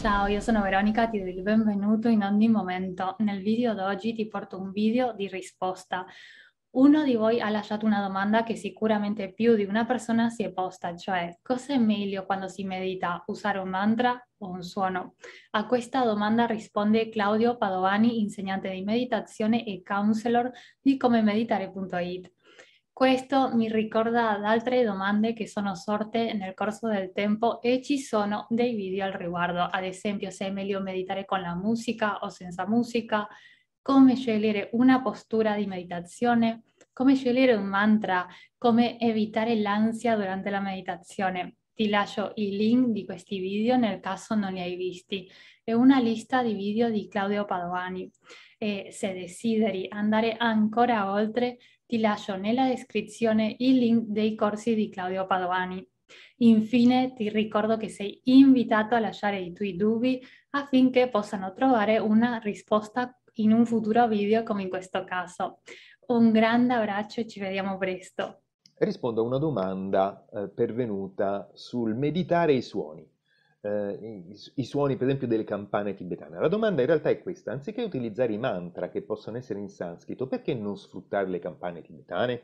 Ciao, io sono Veronica, ti do il benvenuto in ogni momento. Nel video d'oggi ti porto un video di risposta. Uno di voi ha lasciato una domanda che sicuramente più di una persona si è posta, cioè cosa è meglio quando si medita, usare un mantra o un suono? A questa domanda risponde Claudio Padovani, insegnante di meditazione e counselor di comemeditare.it. Questo mi ricorda ad altre domande che sono sorte nel corso del tempo e ci sono dei video al riguardo, ad esempio se è meglio meditare con la musica o senza musica, come scegliere una postura di meditazione, come scegliere un mantra, come evitare l'ansia durante la meditazione. Ti lascio i link di questi video nel caso non li hai visti. È una lista di video di Claudio Padovani e se desideri andare ancora oltre ti lascio nella descrizione il link dei corsi di Claudio Padovani. Infine ti ricordo che sei invitato a lasciare i tuoi dubbi affinché possano trovare una risposta in un futuro video come in questo caso. Un grande abbraccio e ci vediamo presto. Rispondo a una domanda eh, pervenuta sul meditare i suoni eh, i, i, suoni per esempio delle campane tibetane. La domanda in realtà è questa, anziché utilizzare i mantra che possono essere in sanscrito, perché non sfruttare le campane tibetane?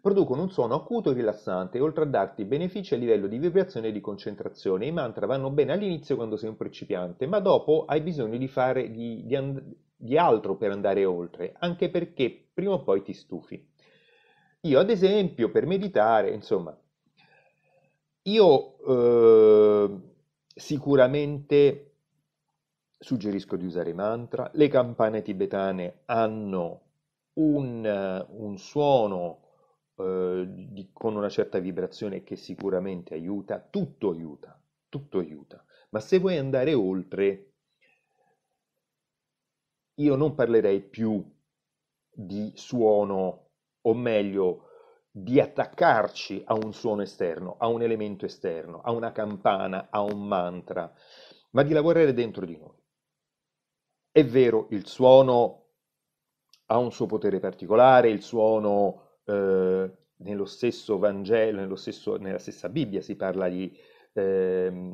Producono un suono acuto e rilassante, oltre a darti benefici a livello di vibrazione e di concentrazione. I mantra vanno bene all'inizio quando sei un principiante, ma dopo hai bisogno di fare di, di, and- di altro per andare oltre, anche perché prima o poi ti stufi. Io, ad esempio, per meditare, insomma, io eh, Sicuramente suggerisco di usare mantra. Le campane tibetane hanno un, un suono eh, di, con una certa vibrazione che sicuramente aiuta. Tutto aiuta, tutto aiuta. Ma se vuoi andare oltre, io non parlerei più di suono, o meglio, di attaccarci a un suono esterno, a un elemento esterno, a una campana, a un mantra, ma di lavorare dentro di noi. È vero, il suono ha un suo potere particolare, il suono eh, nello stesso Vangelo, nello stesso, nella stessa Bibbia si parla di... Eh,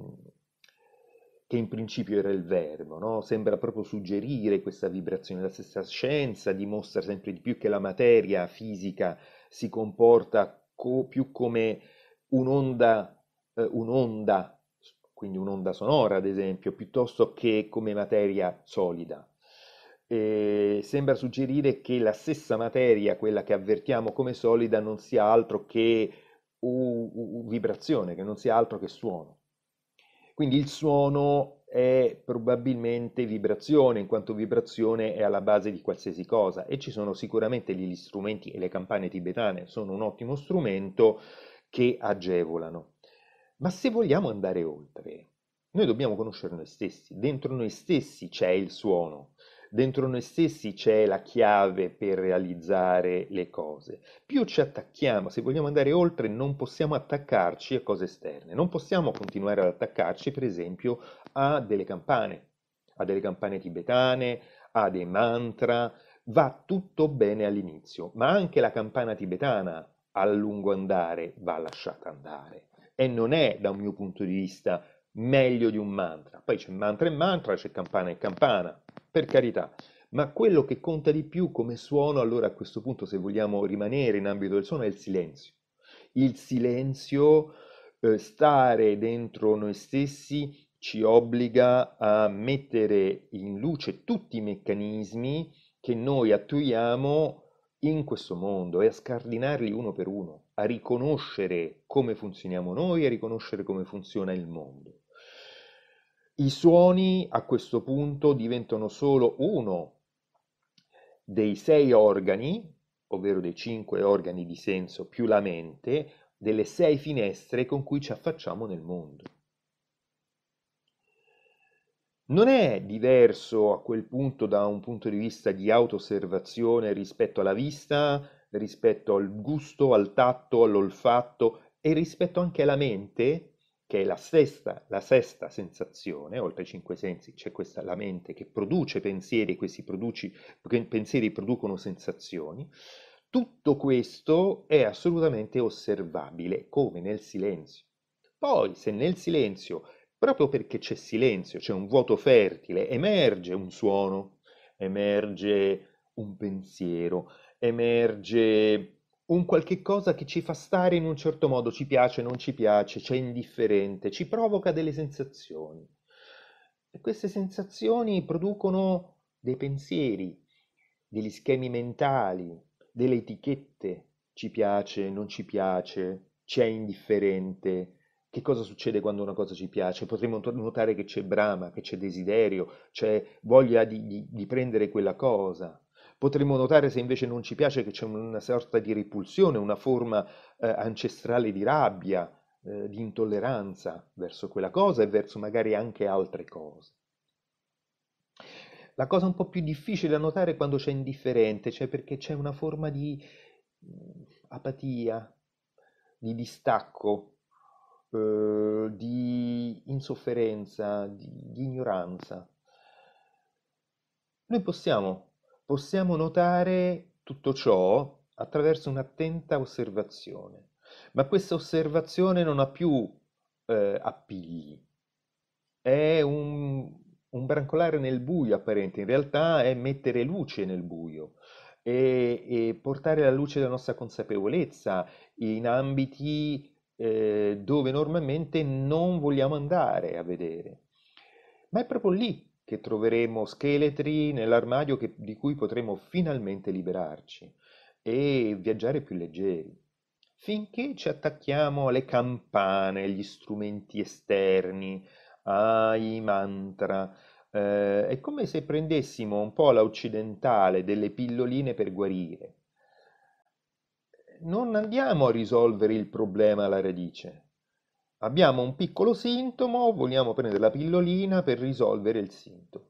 che in principio era il verbo, no? sembra proprio suggerire questa vibrazione. La stessa scienza dimostra sempre di più che la materia fisica si comporta co- più come un'onda, eh, un'onda, quindi un'onda sonora ad esempio, piuttosto che come materia solida. E sembra suggerire che la stessa materia, quella che avvertiamo come solida, non sia altro che u- u- vibrazione, che non sia altro che suono. Quindi il suono è probabilmente vibrazione, in quanto vibrazione è alla base di qualsiasi cosa. E ci sono sicuramente gli strumenti e le campane tibetane sono un ottimo strumento che agevolano. Ma se vogliamo andare oltre, noi dobbiamo conoscere noi stessi, dentro noi stessi c'è il suono, Dentro noi stessi c'è la chiave per realizzare le cose. Più ci attacchiamo, se vogliamo andare oltre, non possiamo attaccarci a cose esterne. Non possiamo continuare ad attaccarci, per esempio, a delle campane, a delle campane tibetane, a dei mantra. Va tutto bene all'inizio, ma anche la campana tibetana a lungo andare va lasciata andare. E non è, da un mio punto di vista, meglio di un mantra. Poi c'è mantra e mantra, c'è campana e campana per carità, ma quello che conta di più come suono, allora a questo punto, se vogliamo rimanere in ambito del suono, è il silenzio. Il silenzio, eh, stare dentro noi stessi, ci obbliga a mettere in luce tutti i meccanismi che noi attuiamo in questo mondo e a scardinarli uno per uno, a riconoscere come funzioniamo noi e a riconoscere come funziona il mondo. I suoni a questo punto diventano solo uno dei sei organi, ovvero dei cinque organi di senso più la mente, delle sei finestre con cui ci affacciamo nel mondo. Non è diverso a quel punto da un punto di vista di autoosservazione rispetto alla vista, rispetto al gusto, al tatto, all'olfatto e rispetto anche alla mente che è la sesta, la sesta sensazione, oltre ai cinque sensi c'è questa la mente che produce pensieri, questi produci, pensieri producono sensazioni, tutto questo è assolutamente osservabile come nel silenzio. Poi se nel silenzio proprio perché c'è silenzio, c'è un vuoto fertile, emerge un suono, emerge un pensiero, emerge un qualche cosa che ci fa stare in un certo modo, ci piace, non ci piace, c'è indifferente, ci provoca delle sensazioni. E queste sensazioni producono dei pensieri, degli schemi mentali, delle etichette, ci piace, non ci piace, ci è indifferente, che cosa succede quando una cosa ci piace? Potremmo notare che c'è brama, che c'è desiderio, c'è voglia di, di, di prendere quella cosa. Potremmo notare se invece non ci piace che c'è una sorta di repulsione, una forma eh, ancestrale di rabbia, eh, di intolleranza verso quella cosa e verso magari anche altre cose. La cosa un po' più difficile da notare quando c'è indifferente, cioè perché c'è una forma di mm, apatia, di distacco, eh, di insofferenza, di, di ignoranza. Noi possiamo possiamo notare tutto ciò attraverso un'attenta osservazione, ma questa osservazione non ha più eh, appigli, è un, un brancolare nel buio apparente, in realtà è mettere luce nel buio e, e portare la luce della nostra consapevolezza in ambiti eh, dove normalmente non vogliamo andare a vedere. Ma è proprio lì che troveremo scheletri nell'armadio che- di cui potremo finalmente liberarci e viaggiare più leggeri, finché ci attacchiamo alle campane, agli strumenti esterni, ai mantra. Eh, è come se prendessimo un po' la occidentale delle pilloline per guarire. Non andiamo a risolvere il problema alla radice, Abbiamo un piccolo sintomo, vogliamo prendere la pillolina per risolvere il sintomo.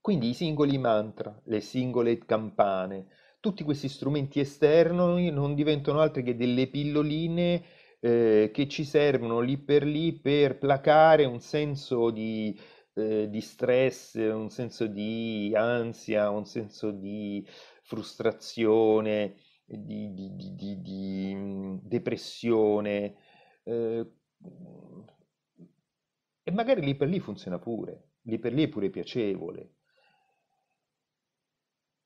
Quindi i singoli mantra, le singole campane, tutti questi strumenti esterni non diventano altro che delle pilloline eh, che ci servono lì per lì per placare un senso di, eh, di stress, un senso di ansia, un senso di frustrazione, di, di, di, depressione eh, e magari lì per lì funziona pure, lì per lì è pure piacevole,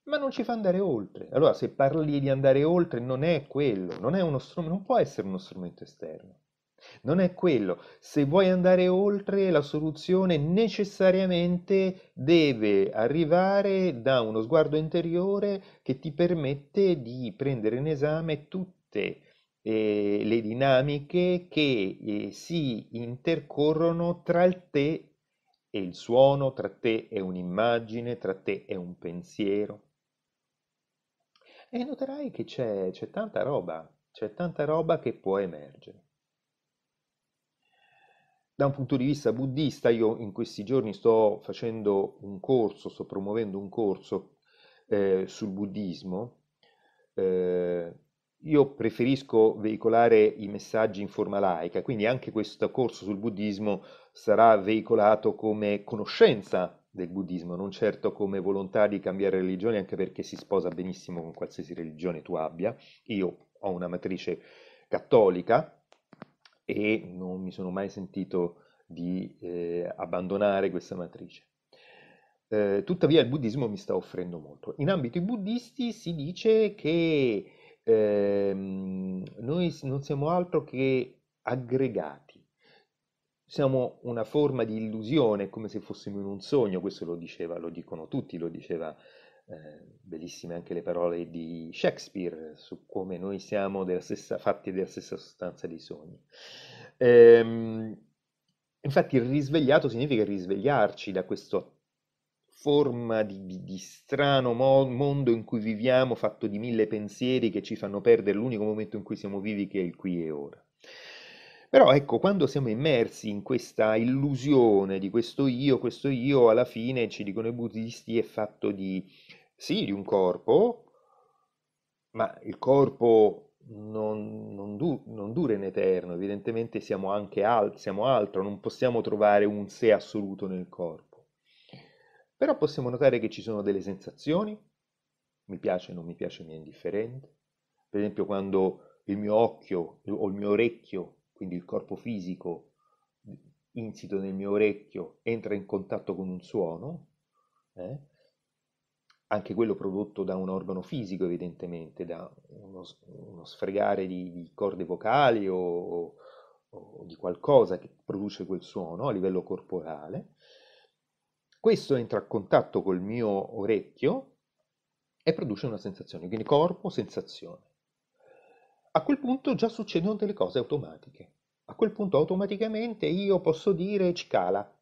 ma non ci fa andare oltre. Allora, se parli di andare oltre, non è quello, non è uno strumento, non può essere uno strumento esterno. Non è quello. Se vuoi andare oltre, la soluzione necessariamente deve arrivare da uno sguardo interiore che ti permette di prendere in esame tutte eh, le dinamiche che eh, si intercorrono tra il te e il suono, tra te e un'immagine, tra te e un pensiero. E noterai che c'è, c'è tanta roba, c'è tanta roba che può emergere. Da un punto di vista buddista, io in questi giorni sto facendo un corso, sto promuovendo un corso eh, sul buddismo, eh, io preferisco veicolare i messaggi in forma laica, quindi anche questo corso sul buddismo sarà veicolato come conoscenza del buddismo, non certo come volontà di cambiare religione, anche perché si sposa benissimo con qualsiasi religione tu abbia. Io ho una matrice cattolica e non mi sono mai sentito di eh, abbandonare questa matrice. Eh, tuttavia il buddismo mi sta offrendo molto. In ambiti buddisti si dice che ehm, noi non siamo altro che aggregati. Siamo una forma di illusione, come se fossimo in un sogno, questo lo diceva, lo dicono tutti, lo diceva eh, bellissime anche le parole di Shakespeare su come noi siamo della stessa, fatti della stessa sostanza dei sogni. Ehm, infatti il risvegliato significa risvegliarci da questo forma di, di, di strano mo- mondo in cui viviamo, fatto di mille pensieri che ci fanno perdere l'unico momento in cui siamo vivi, che è il qui e ora. Però ecco, quando siamo immersi in questa illusione di questo io, questo io alla fine, ci dicono i buddisti, è fatto di, sì, di un corpo, ma il corpo non, non, du- non dura in eterno, evidentemente siamo anche al- siamo altro, non possiamo trovare un sé assoluto nel corpo. Però possiamo notare che ci sono delle sensazioni, mi piace, non mi piace, mi è indifferente. Per esempio quando il mio occhio o il mio orecchio, quindi il corpo fisico, insito nel mio orecchio entra in contatto con un suono, eh? anche quello prodotto da un organo fisico evidentemente, da uno, uno sfregare di, di, corde vocali o, o, di qualcosa che produce quel suono a livello corporale. Questo entra a contatto col mio orecchio e produce una sensazione, quindi corpo, sensazione. A quel punto già succedono delle cose automatiche. A quel punto automaticamente io posso dire cicala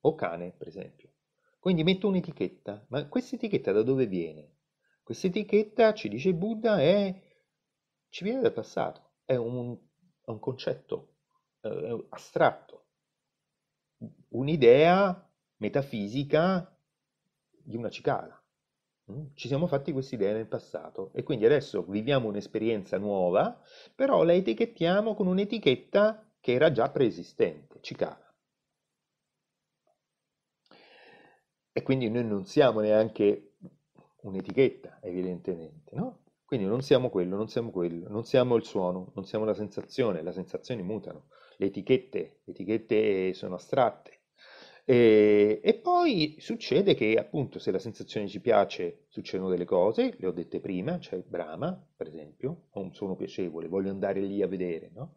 o cane, per esempio. Quindi metto un'etichetta, ma questa etichetta da dove viene? Questa etichetta, ci dice Buddha, è, ci viene dal passato, è un, è un concetto è astratto, un'idea metafisica di una cicala. Mm? Ci siamo fatti questa idea nel passato e quindi adesso viviamo un'esperienza nuova, però la etichettiamo con un'etichetta che era già preesistente, cicala. E quindi noi non siamo neanche un'etichetta, evidentemente, no? Quindi non siamo quello, non siamo quello, non siamo il suono, non siamo la sensazione, le sensazioni mutano, le etichette, le etichette sono astratte. E, e, poi succede che appunto se la sensazione ci piace succedono delle cose, le ho dette prima, c'è cioè Brahma per esempio, ho un suono piacevole, voglio andare lì a vedere, no?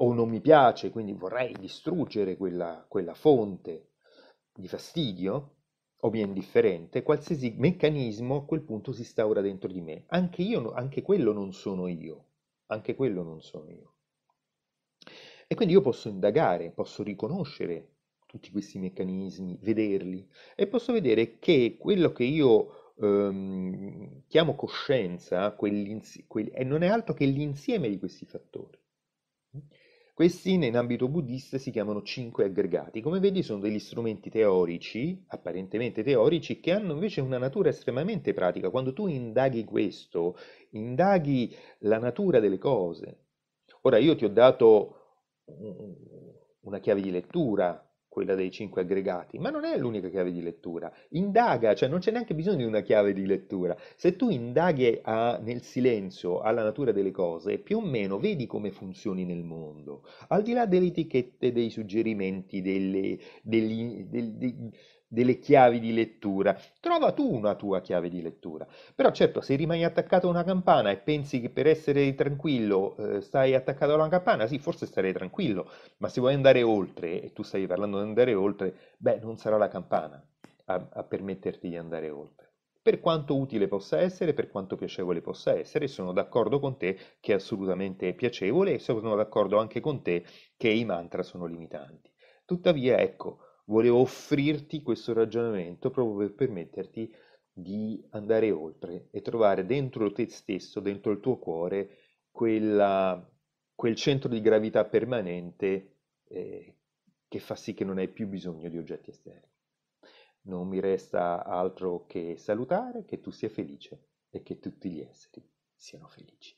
O non mi piace, quindi vorrei distruggere quella, quella fonte di fastidio o mi è indifferente, qualsiasi meccanismo a quel punto si instaura dentro di me. Anche io, anche quello non sono io, anche quello non sono io. E quindi io posso indagare, posso riconoscere tutti questi meccanismi, vederli e posso vedere che quello che io ehm, chiamo coscienza quel, non è altro che l'insieme di questi fattori. Questi in ambito buddista si chiamano cinque aggregati. Come vedi sono degli strumenti teorici, apparentemente teorici, che hanno invece una natura estremamente pratica. Quando tu indaghi questo, indaghi la natura delle cose. Ora io ti ho dato una chiave di lettura quella dei cinque aggregati, ma non è l'unica chiave di lettura. Indaga, cioè non c'è neanche bisogno di una chiave di lettura. Se tu indaghi a, nel silenzio alla natura delle cose, più o meno vedi come funzioni nel mondo, al di là delle etichette, dei suggerimenti, delle, degli, degli, delle chiavi di lettura. Trova tu una tua chiave di lettura. Però certo, se rimani attaccato a una campana e pensi che per essere tranquillo eh, stai attaccato a una campana, sì, forse starei tranquillo, ma se vuoi andare oltre, e tu stai parlando di andare oltre, beh, non sarà la campana a, a permetterti di andare oltre. Per quanto utile possa essere, per quanto piacevole possa essere, sono d'accordo con te che è assolutamente piacevole e sono d'accordo anche con te che i mantra sono limitanti. Tuttavia, ecco, volevo offrirti questo ragionamento proprio per permetterti di andare oltre e trovare dentro te stesso, dentro il tuo cuore, quella, quel centro di gravità permanente eh, che fa sì che non hai più bisogno di oggetti esterni. Non mi resta altro che salutare, che tu sia felice e che tutti gli esseri siano felici.